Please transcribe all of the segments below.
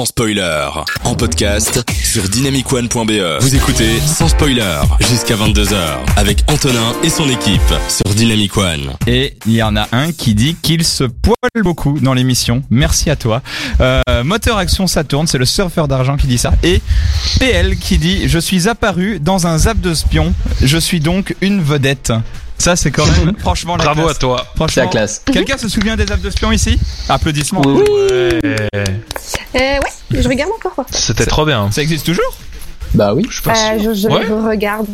sans spoiler. En podcast sur dynamicone.be. Vous écoutez sans spoiler jusqu'à 22h avec Antonin et son équipe sur Dynamic One. Et il y en a un qui dit qu'il se poile beaucoup dans l'émission. Merci à toi. Euh, Moteur Action Saturne, c'est le surfeur d'argent qui dit ça. Et PL qui dit Je suis apparu dans un zap de spion. Je suis donc une vedette. Ça, c'est quand même, franchement, la Bravo classe. à toi. C'est Franchement, la classe. Quelqu'un se souvient des apps de spion ici? Applaudissements. Oui, Ouais. Euh, ouais, je regarde encore. quoi. C'était trop bien. Ça existe toujours? Bah oui. Je. Euh, je, je, Ouais. je regarde.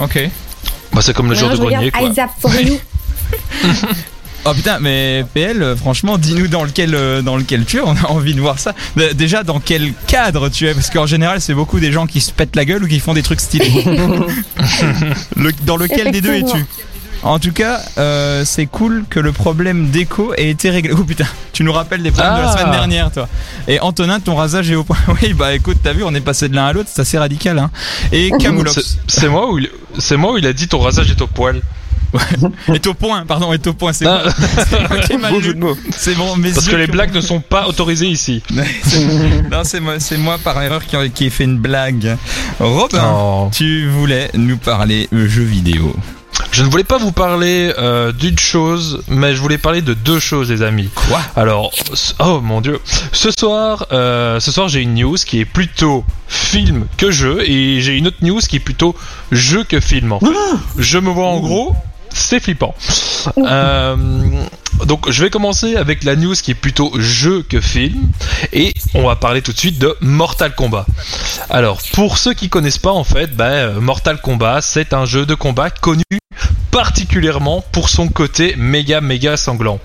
Ok. Bah, c'est comme le jour de grenier, regarde quoi. For You. Oh putain, mais PL, franchement, dis-nous dans lequel euh, dans lequel tu es. On a envie de voir ça. Déjà, dans quel cadre tu es? Parce qu'en général, c'est beaucoup des gens qui se pètent la gueule ou qui font des trucs stylés. Le- dans lequel des deux es-tu? En tout cas, euh, c'est cool que le problème d'écho ait été réglé. Oh putain, tu nous rappelles des problèmes de la Ah. semaine dernière, toi. Et Antonin, ton rasage est au point. Oui, bah écoute, t'as vu, on est passé de l'un à l'autre, c'est assez radical, hein. Et Camoulox C'est moi où il, c'est moi où il a dit ton rasage est au poil. est au point, pardon, est au point. C'est Ah, moi- c'est bon, mes parce que les blagues ne sont pas autorisées ici. non, c'est moi, c'est moi par erreur qui, qui ai fait une blague. Robin, Oh. tu voulais nous parler jeux vidéo. Je ne voulais pas vous parler euh, d'une chose, mais je voulais parler de deux choses, les amis. Quoi? Alors, oh mon dieu, ce soir, euh, ce soir j'ai une news qui est plutôt film que jeu, et j'ai une autre news qui est plutôt jeu que film. En fait. Je me vois en gros, c'est flippant. Euh, donc, je vais commencer avec la news qui est plutôt jeu que film, et on va parler tout de suite de Mortal Kombat. Alors, pour ceux qui connaissent pas, en fait, ben, euh, Mortal Kombat, c'est un jeu de combat connu particulièrement pour son côté méga méga sanglant.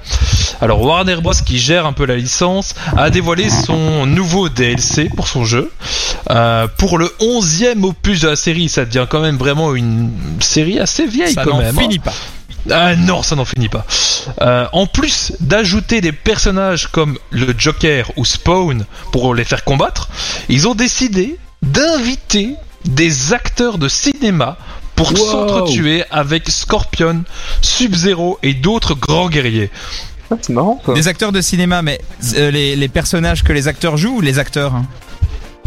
Alors Warner Bros qui gère un peu la licence a dévoilé son nouveau DLC pour son jeu. Euh, pour le 11e opus de la série, ça devient quand même vraiment une série assez vieille Ça quand n'en même. hein. finit pas. Ah non, ça n'en finit pas. Euh, en plus d'ajouter des personnages comme le Joker ou Spawn pour les faire combattre, ils ont décidé d'inviter des acteurs de cinéma pour Wow. s'entretuer avec Scorpion, Sub-Zero et d'autres grands guerriers. Ah, c'est marrant quoi. Des acteurs de cinéma, mais euh, les, les personnages que les acteurs jouent ou les acteurs hein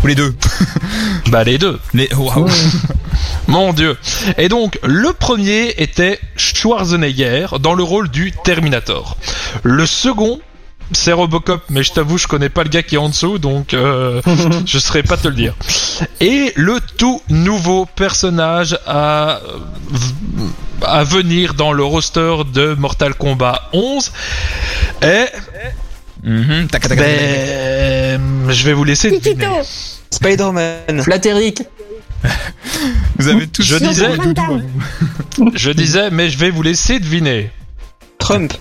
Ou les deux Bah les deux. les... Waouh Mon dieu. Et donc, le premier était Schwarzenegger dans le rôle du Terminator. Le second, c'est Robocop, mais je t'avoue, je connais pas le gars qui est en dessous, donc euh, je saurais pas te le dire. Et le tout nouveau personnage à, à venir dans le roster de Mortal Kombat 11 est... Mhm, tac. Ben, je vais vous laisser. Spider-Man. Flatteric. Vous avez tous Je des disais-. Je disais, mais je vais vous laisser deviner. Trump.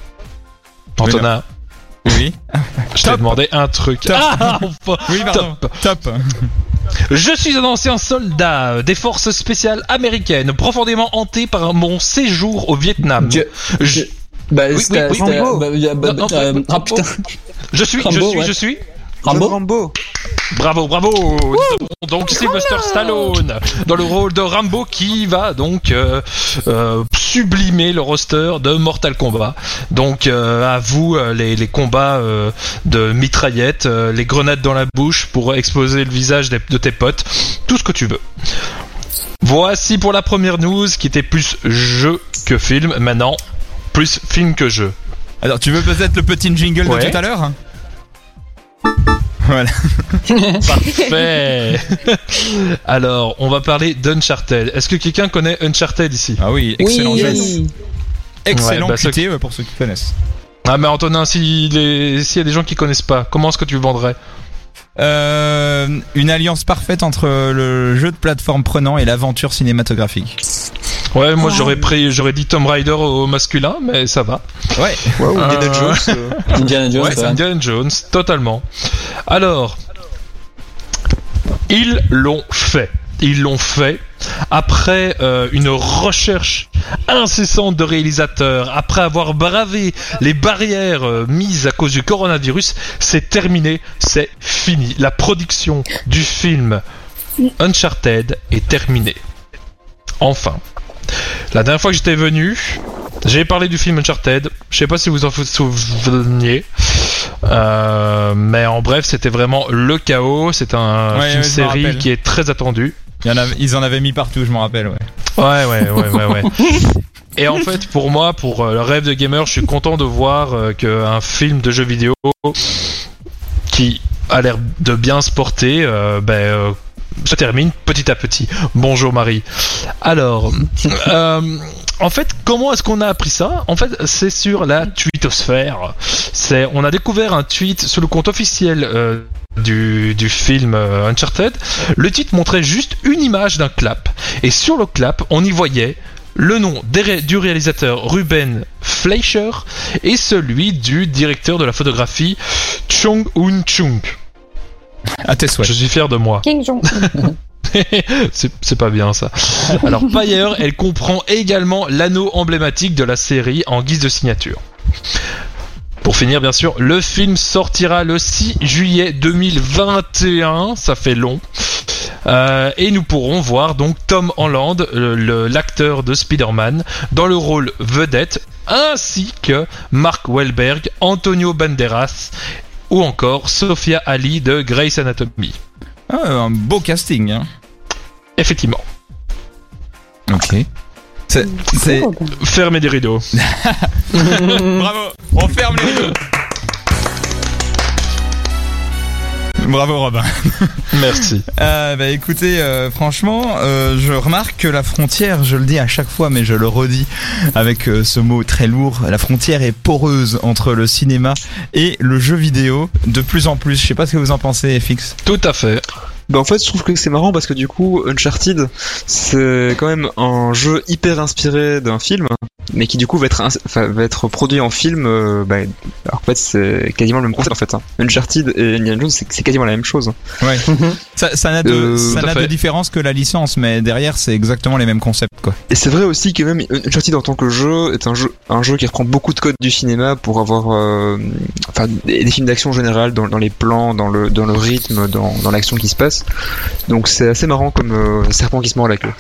Antonin, Oui. je t'ai demandé un truc. Top. Ah, enfin, Oui, pardon. top. Top. Je suis un ancien soldat des forces spéciales américaines, profondément hanté par mon séjour au Vietnam. Je- Je, Bah, Oui, c'était- oui, oui, c'était- Rambo. bah, bah, Non, non, euh, ah putain. je suis, je suis, ouais. je suis. Rambo. Rambo. Bravo, bravo. Donc Sylvester Stallone dans le rôle de Rambo qui va donc euh, euh, sublimer le roster de Mortal Kombat. Donc euh, à vous euh, les, les combats euh, de mitraillettes, euh, les grenades dans la bouche pour exploser le visage de tes potes, tout ce que tu veux. Voici pour la première news qui était plus jeu que film. Maintenant, plus film que jeu. Alors, tu veux peut-être le petit jingle Ouais. de tout à l'heure? Voilà. Parfait. Alors, on va parler d'Uncharted. Est-ce que quelqu'un connaît Uncharted ici? Ah oui, excellent Oui. jeu. Excellent Ouais, bah, ouais, pour ceux qui connaissent. Ah mais Antonin, s'il les- y a des gens qui connaissent pas, comment est-ce que tu le vendrais? Euh, une alliance parfaite entre le jeu de plateforme prenant et l'aventure cinématographique. Ouais, moi j'aurais pris, j'aurais dit Tomb Raider au masculin, mais ça va. Ouais. Ouais, ou Euh, Indiana Jones. euh. Indiana Jones. Ouais, Indiana Jones, totalement. Alors, ils l'ont fait. Ils l'ont fait après euh, une recherche incessante de réalisateurs, après avoir bravé les barrières euh, mises à cause du coronavirus, c'est terminé, c'est fini. La production du film Uncharted est terminée. Enfin. La dernière fois que j'étais venu, j'ai parlé du film Uncharted. Je sais pas si vous en vous souveniez. Euh, mais en bref, c'était vraiment le chaos. C'est un Ouais, film ouais, je me série qui est très attendu. Il y en a- ils en avaient mis partout, je m'en rappelle, ouais. Ouais, ouais, ouais, ouais, ouais. Et en fait, pour moi, pour euh, le rêve de gamer, je suis content de voir euh, qu'un film de jeu vidéo qui a l'air de bien se porter, euh, ben, euh, se termine petit à petit. Bonjour Marie. Alors, euh, en fait, comment est-ce qu'on a appris ça? En fait, c'est sur la tweetosphère. C'est, on a découvert un tweet sur le compte officiel euh, du, du film euh, Uncharted. Le tweet montrait juste une image d'un clap. Et sur le clap, on y voyait le nom ré- du réalisateur Ruben Fleischer et celui du directeur de la photographie Chung Un Chung. À tes souhaits. Je suis fier de moi. King Jong. c'est pas bien ça. Alors ailleurs, elle comprend également l'anneau emblématique de la série en guise de signature. Pour finir, bien sûr, le film sortira le 6 juillet 2021, ça fait long. Euh, et nous pourrons voir donc Tom Holland, le- l'acteur de Spider-Man, dans le rôle vedette, ainsi que Mark Wahlberg, Antonio Banderas ou encore Sophia Ali de Grey's Anatomy. Ah, un beau casting, hein. Effectivement. Ok. C'est, c'est... Fermez des rideaux. Bravo On ferme les rideaux Bravo Robin. Merci. Euh, bah écoutez, euh, franchement, euh, je remarque que la frontière, je le dis à chaque fois, mais je le redis avec euh, ce mot très lourd, la frontière est poreuse entre le cinéma et le jeu vidéo de plus en plus. Je sais pas ce que vous en pensez, FX. Tout à fait. Bah en fait, je trouve que c'est marrant parce que du coup, Uncharted, c'est quand même un jeu hyper inspiré d'un film, mais qui du coup va être, enfin, va être produit en film. euh, bah, alors en fait, c'est quasiment le même concept en fait. hein. Uncharted et Indiana Jones, c'est c'est quasiment la même chose. Ouais. ça ça n'a de, Euh, ça n'a de différence que la licence, mais derrière c'est exactement les mêmes concepts quoi. Et c'est vrai aussi que même Uncharted en tant que jeu est un jeu, un jeu qui reprend beaucoup de codes du cinéma pour avoir, euh, enfin, des, des films d'action en général dans, dans les plans, dans le, dans le rythme, dans, dans l'action qui se passe. Donc c'est assez marrant comme euh, serpent qui se mord la queue.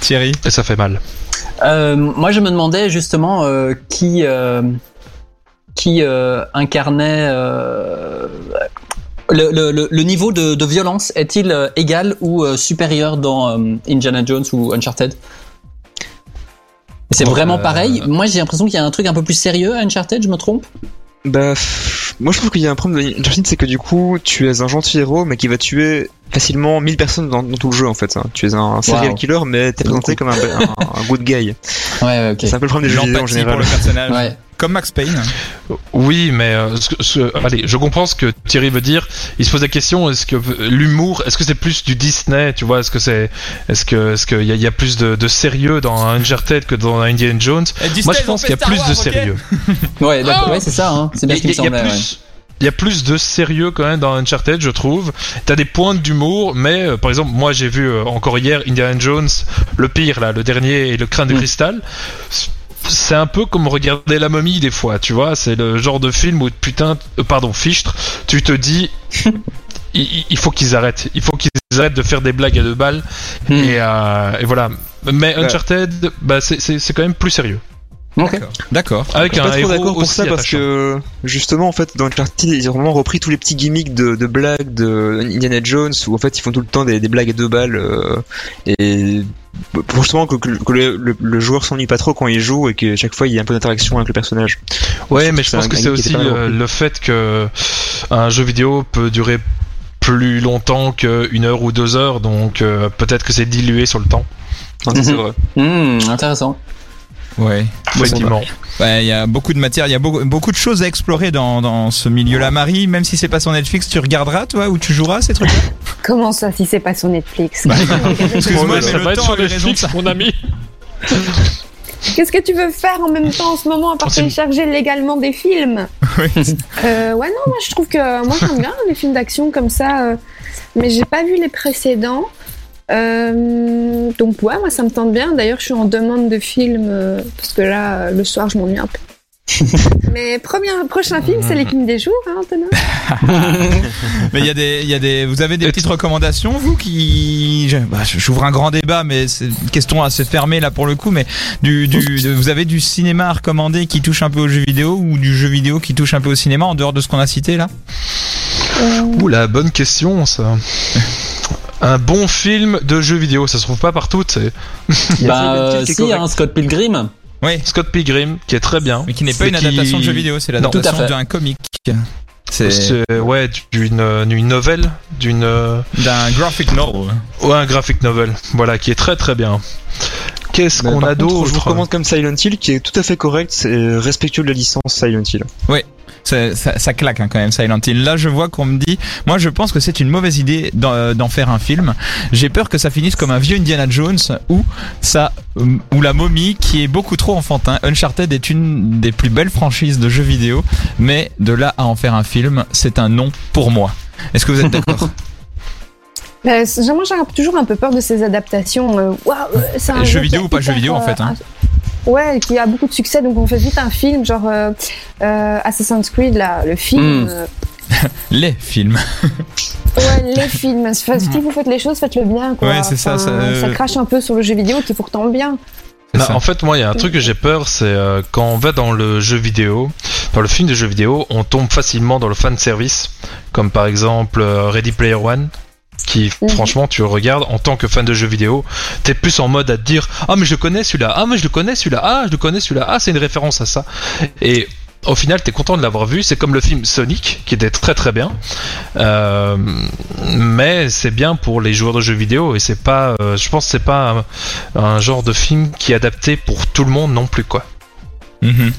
Thierry. Et ça fait mal. Euh, moi, je me demandais justement euh, qui euh, qui euh, incarnait euh, le, le, le, le niveau de, de violence est-il égal ou euh, supérieur dans euh, Indiana Jones ou Uncharted? C'est Bon, vraiment euh, pareil. Moi, j'ai l'impression qu'il y a un truc un peu plus sérieux à Uncharted. Je me trompe? Bah, moi je trouve qu'il y a un problème de Uncharted, c'est que du coup, tu es un gentil héros, mais qui va tuer facilement 1000 personnes dans, dans tout le jeu en fait. hein. Tu es un serial Wow. killer, mais t'es présenté comme un, un, un good guy. Ouais, ouais, ok. C'est un peu le problème des jeux vidéo en pour général. le personnage. Ouais. Comme Max Payne. Oui, mais euh, ce que- ce- allez, je comprends ce que Thierry veut dire. Il se pose la question est-ce que l'humour, est-ce que c'est plus du Disney, tu vois? Est-ce que c'est, est-ce que, est-ce qu'il y, y a plus de, de sérieux dans un Uncharted que dans Indiana Jones? Moi, je pense qu'il y a plus de sérieux. Ouais, d'accord. Ah ouais, c'est ça. Hein. C'est bien ce qui me semblait. Il y a plus de sérieux quand même dans Uncharted, je trouve. T'as des pointes d'humour, mais euh, par exemple, moi j'ai vu euh, encore hier Indiana Jones, le pire là, le dernier et le crâne de Mm. cristal. C'est un peu comme regarder la momie des fois, tu vois. C'est le genre de film où putain, euh, pardon, fichtre, tu te dis, il, il faut qu'ils arrêtent, il faut qu'ils arrêtent de faire des blagues à deux balles. Hmm. Et, euh, et voilà. Mais. Uncharted, bah c'est quand même plus sérieux. Ok. D'accord. Avec Je suis un pas trop héros d'accord pour aussi ça parce que justement en fait dans Uncharted ils ont vraiment repris tous les petits gimmicks de, de blagues de Indiana Jones où en fait ils font tout le temps des, des blagues à deux balles euh, et pour justement que, que le- le, le- joueur s'ennuie pas trop quand il joue et que chaque fois il y a un peu d'interaction avec le personnage. Ouais, mais je pense que c'est aussi le fait que un jeu vidéo peut durer plus longtemps qu'une heure ou deux heures, donc euh, peut-être que c'est dilué sur le temps. C'est Mhm. vrai. Hmm, intéressant. Ouais. Effectivement. Ouais, il y a beaucoup de matière, il y a beaucoup, beaucoup de choses à explorer dans, dans ce milieu-là. Marie, même si c'est pas sur Netflix, tu regarderas, toi, ou tu joueras ces trucs-là? Comment ça, si c'est pas sur Netflix? Excuse-moi, Ouais, mais ça le va être sur Netflix, ça. mon ami. Qu'est-ce que tu veux faire en même temps en ce moment à part Oh, télécharger légalement des films? Oui. euh, Ouais, non, moi je trouve que moi j'aime bien les films d'action comme ça, euh, mais j'ai pas vu les précédents. Euh, donc ouais, moi ça me tente bien. D'ailleurs, je suis en demande de films euh, parce que là, euh, le soir, je m'ennuie un peu. Mais premier, prochain film, c'est les films des jours, hein, Antonin Mais il y a des, il y a des, vous avez des petites recommandations, vous qui, bah, j'ouvre un grand débat, mais c'est une question assez fermée là pour le coup, mais du, du, de- vous avez du cinéma à recommander qui touche un peu aux jeux vidéo ou du jeu vidéo qui touche un peu au cinéma en dehors de ce qu'on a cité là? Ouh la bonne question ça. Un bon film de jeu vidéo, ça se trouve pas partout, y a Bah, euh, si, hein, Scott Pilgrim. Oui, Scott Pilgrim, qui est très bien. mais qui n'est pas une qui- adaptation de jeu vidéo, c'est l'adaptation d'un comic. C'est C'est ouais d'une nouvelle, d'une euh, d'un graphic novel. ouais un graphic novel, voilà qui est très très bien. Qu'est-ce qu'on a d'autre Je vous recommande comme Silent Hill qui est tout à fait correct, c'est respectueux de la licence Silent Hill. Ça, ça, ça claque hein, quand même Silent Hill. Là, je vois qu'on me dit, moi, je pense que c'est une mauvaise idée d'en euh, d'en faire un film. J'ai peur que ça finisse comme un vieux Indiana Jones ou ça euh, ou la momie qui est beaucoup trop enfantin. Uncharted est une des plus belles franchises de jeux vidéo, mais de là à en faire un film, c'est un non pour moi. Est-ce que vous êtes d'accord? Bah, Moi, j'ai toujours un peu peur de ces adaptations. euh, c'est un Jeu jeu vidéo ou pas jeu vidéo, en fait, hein. Ouais, qui a beaucoup de succès, donc on fait vite un film, genre euh, euh, Assassin's Creed, là, le film. Mm. euh, Les films. ouais, les films. Enfin, si vous faites les choses, faites-le bien, quoi. Ouais, c'est ça, Enfin, ça, euh, ça crache un peu sur le jeu vidéo qui est pourtant bien. Bah, en fait, moi, il y a un truc que j'ai peur, c'est euh, quand on va dans le jeu vidéo, dans le film de jeu vidéo, on tombe facilement dans le fan service, comme par exemple euh, Ready Player One, qui Mhm. franchement, tu regardes en tant que fan de jeu vidéo, t'es plus en mode à te dire ah mais je le connais celui-là, ah mais je le connais celui-là, ah je le connais celui-là, ah c'est une référence à ça, et au final, t'es content de l'avoir vu. C'est comme le film Sonic, qui était très très bien. Euh, mais c'est bien pour les joueurs de jeux vidéo et c'est pas, euh, je pense, que c'est pas un, un genre de film qui est adapté pour tout le monde non plus quoi.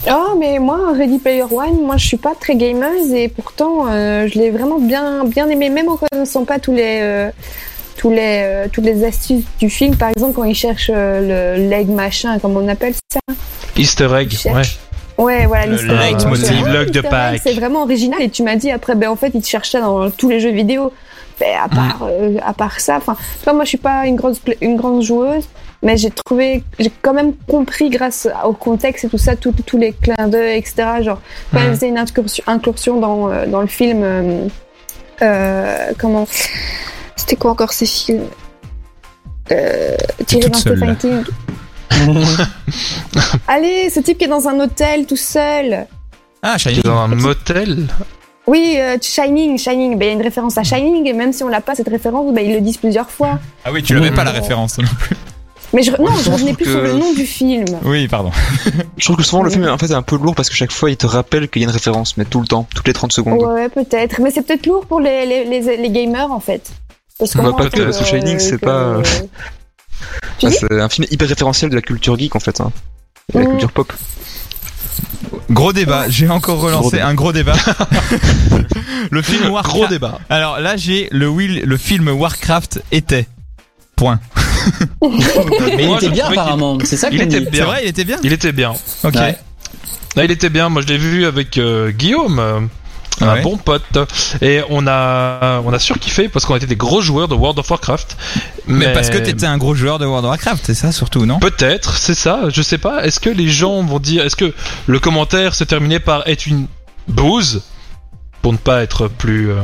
Oh, mais moi, Ready Player One, moi, je suis pas très gameuse et pourtant, euh, je l'ai vraiment bien, bien aimé, même en connaissant pas tous les, euh, tous les, euh, toutes les astuces du film. Par exemple, quand ils cherchent euh, le leg machin, comme on appelle ça. Easter egg, ouais. Ouais, voilà, Le l'easter egg. leitmotiv, ouais, de Pâques. C'est vraiment original et tu m'as dit après, ben en fait, ils te cherchaient dans tous les jeux vidéo. Ben, à part, euh, à part ça, enfin, moi, je suis pas une grosse, une grande joueuse, mais j'ai trouvé, j'ai quand même compris grâce au contexte et tout ça, tous tous les clins d'œil, etc. Genre, quand Mhm. elle faisait une incursion, incursion dans, euh, dans le film, euh, euh, comment, c'était quoi encore ces films? Euh, d'un seule, Stephen. King. Allez, ce type qui est dans un hôtel tout seul. Ah, Shining. dans un motel. Oui, euh, Shining, Shining. Ben, il y a une référence à Shining, et même si on l'a pas cette référence, ben, ils le disent plusieurs fois. Ah oui, tu l'avais pas la référence non plus. Mais je, non, je revenais plus que- sur le nom du film. Oui, pardon. Je trouve que souvent le film en fait est un peu lourd parce que chaque fois il te rappelle qu'il y a une référence, mais tout le temps, toutes les 30 secondes. Ouais, peut-être. Mais c'est peut-être lourd pour les, les, les, les gamers, en fait. Parce On va moi, pas je que The Shining, c'est pas- Tu Ah, c'est un film hyper référentiel de la culture geek en fait, hein. de la Mm. culture pop. Gros débat, j'ai encore relancé Gros un gros débat. le film Warcraft. Gros débat. Alors là, j'ai le, Will, le film Warcraft était. Point. Mais il était bien qu'il- apparemment, c'est ça il qu'on était. C'est Bien. vrai, il était bien. Il était bien. Ok. Ouais. Là, il était bien. Moi, je l'ai vu avec euh, Guillaume, euh, un Ouais. bon pote, et on a on a surkiffé parce qu'on était des gros joueurs de World of Warcraft. Mais, parce que t'étais un gros joueur de World of Warcraft, c'est ça surtout, non? Peut-être, c'est ça. Je sais pas. Est-ce que les gens vont dire Est-ce que le commentaire se terminait par être une bouse pour ne pas être plus. euh,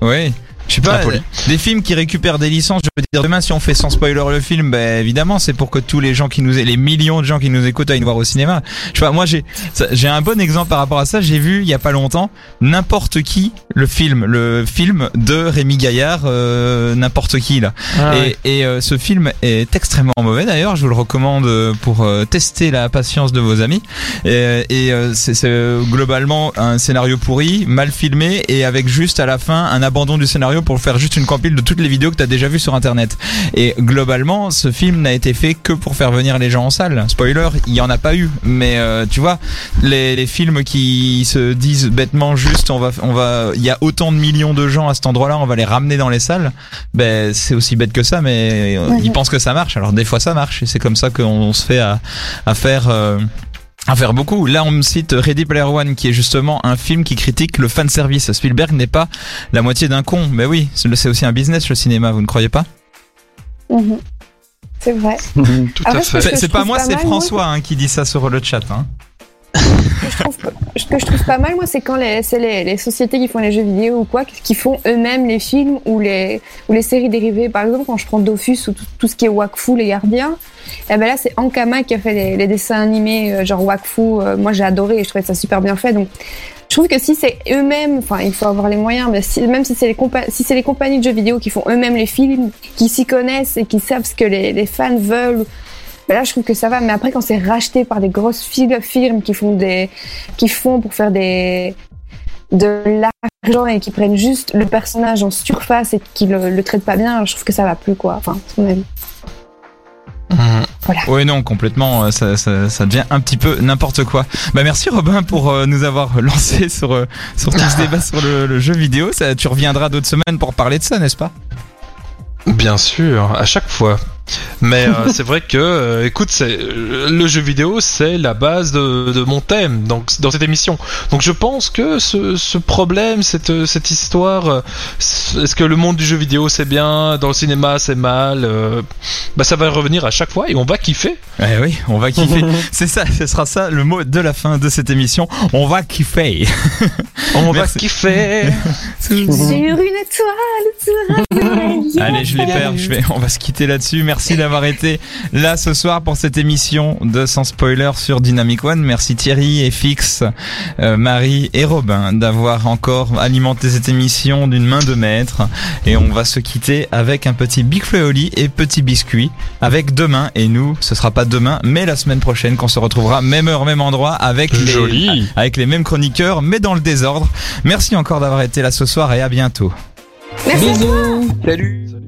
Oui. Je sais pas, Impoli. des films qui récupèrent des licences, je veux dire, demain si on fait sans spoiler le film, ben évidemment c'est pour que tous les gens qui nous, les millions de gens qui nous écoutent aillent le voir au cinéma. Je sais pas, moi j'ai, j'ai un bon exemple par rapport à ça, j'ai vu il y a pas longtemps, n'importe qui, le film, le film de Rémi Gaillard, euh, n'importe qui là. Ah et ouais. et, euh, ce film est extrêmement mauvais d'ailleurs, je vous le recommande euh, pour euh, tester la patience de vos amis. Et, et, euh, c'est c'est, euh, globalement un scénario pourri, mal filmé et avec juste à la fin un abandon du scénario pour faire juste une compile de toutes les vidéos que t'as déjà vues sur internet. Et globalement, ce film n'a été fait que pour faire venir les gens en salle. Spoiler, il y en a pas eu, mais euh, tu vois, les, les films qui se disent bêtement juste on va on va il y a autant de millions de gens à cet endroit-là, on va les ramener dans les salles. Ben c'est aussi bête que ça mais euh, Ouais. ils pensent que ça marche. Alors des fois ça marche et c'est comme ça qu'on se fait à à faire euh, à faire beaucoup. Là, on me cite Ready Player One, qui est justement un film qui critique le fan service. Spielberg n'est pas la moitié d'un con. Mais oui, c'est aussi un business, le cinéma, vous ne croyez pas? Mhm. C'est vrai. Tout à fait. C'est pas moi, c'est François hein, qui dit ça sur le chat. Hein. que je trouve, ce que je trouve pas mal, moi, c'est quand les, c'est les, les sociétés qui font les jeux vidéo ou quoi, qui font eux-mêmes les films ou les, ou les séries dérivées. Par exemple, quand je prends Dofus ou tout, tout ce qui est Wakfu, les gardiens, et ben là, c'est Ankama qui a fait les, les dessins animés, euh, genre Wakfu. euh, moi, j'ai adoré et je trouvais ça super bien fait. Donc, je trouve que si c'est eux-mêmes, enfin, il faut avoir les moyens, mais si- même si c'est les, compa- si les compagnies de jeux vidéo qui font eux-mêmes les films, qui s'y connaissent et qui savent ce que les, les fans veulent, ben là, je trouve que ça va. Mais après, quand c'est racheté par des grosses firmes qui font des, qui font pour faire des, de l'argent et qui prennent juste le personnage en surface et qui le, le traitent pas bien, je trouve que ça va plus, quoi. Enfin, c'est mon avis. Oui, non, complètement. euh, Ça, ça, ça devient un petit peu n'importe quoi. Bah merci Robin pour euh, nous avoir lancé sur euh, sur tout ce débat sur le, le jeu vidéo. Ça, tu reviendras d'autres semaines pour parler de ça, n'est-ce pas? Bien sûr, à chaque fois. Mais euh, c'est vrai que, euh, écoute, c'est euh, le jeu vidéo, c'est la base de, de mon thème donc dans cette émission. Donc je pense que ce, ce problème, cette cette histoire, euh, est-ce que le monde du jeu vidéo c'est bien, dans le cinéma c'est mal, euh, bah ça va revenir à chaque fois et on va kiffer. Eh oui, on va kiffer. C'est ça, ce sera ça le mot de la fin de cette émission. On va kiffer. On va kiffer. Sur une étoile, sur un soleil. Allez, je les perds. Je vais, on va se quitter là-dessus. Merci d'avoir été là ce soir pour cette émission de Sans Spoiler sur Dynamic One. Merci Thierry et Fix, euh, Marie et Robin d'avoir encore alimenté cette émission d'une main de maître. Et on va se quitter avec un petit Big Fleoli et petit biscuit avec demain. Et nous, ce sera pas demain, mais la semaine prochaine qu'on se retrouvera même heure, même endroit avec les, Joli. avec les mêmes chroniqueurs, mais dans le désordre. Merci encore d'avoir été là ce soir et à bientôt. Merci à toi. Salut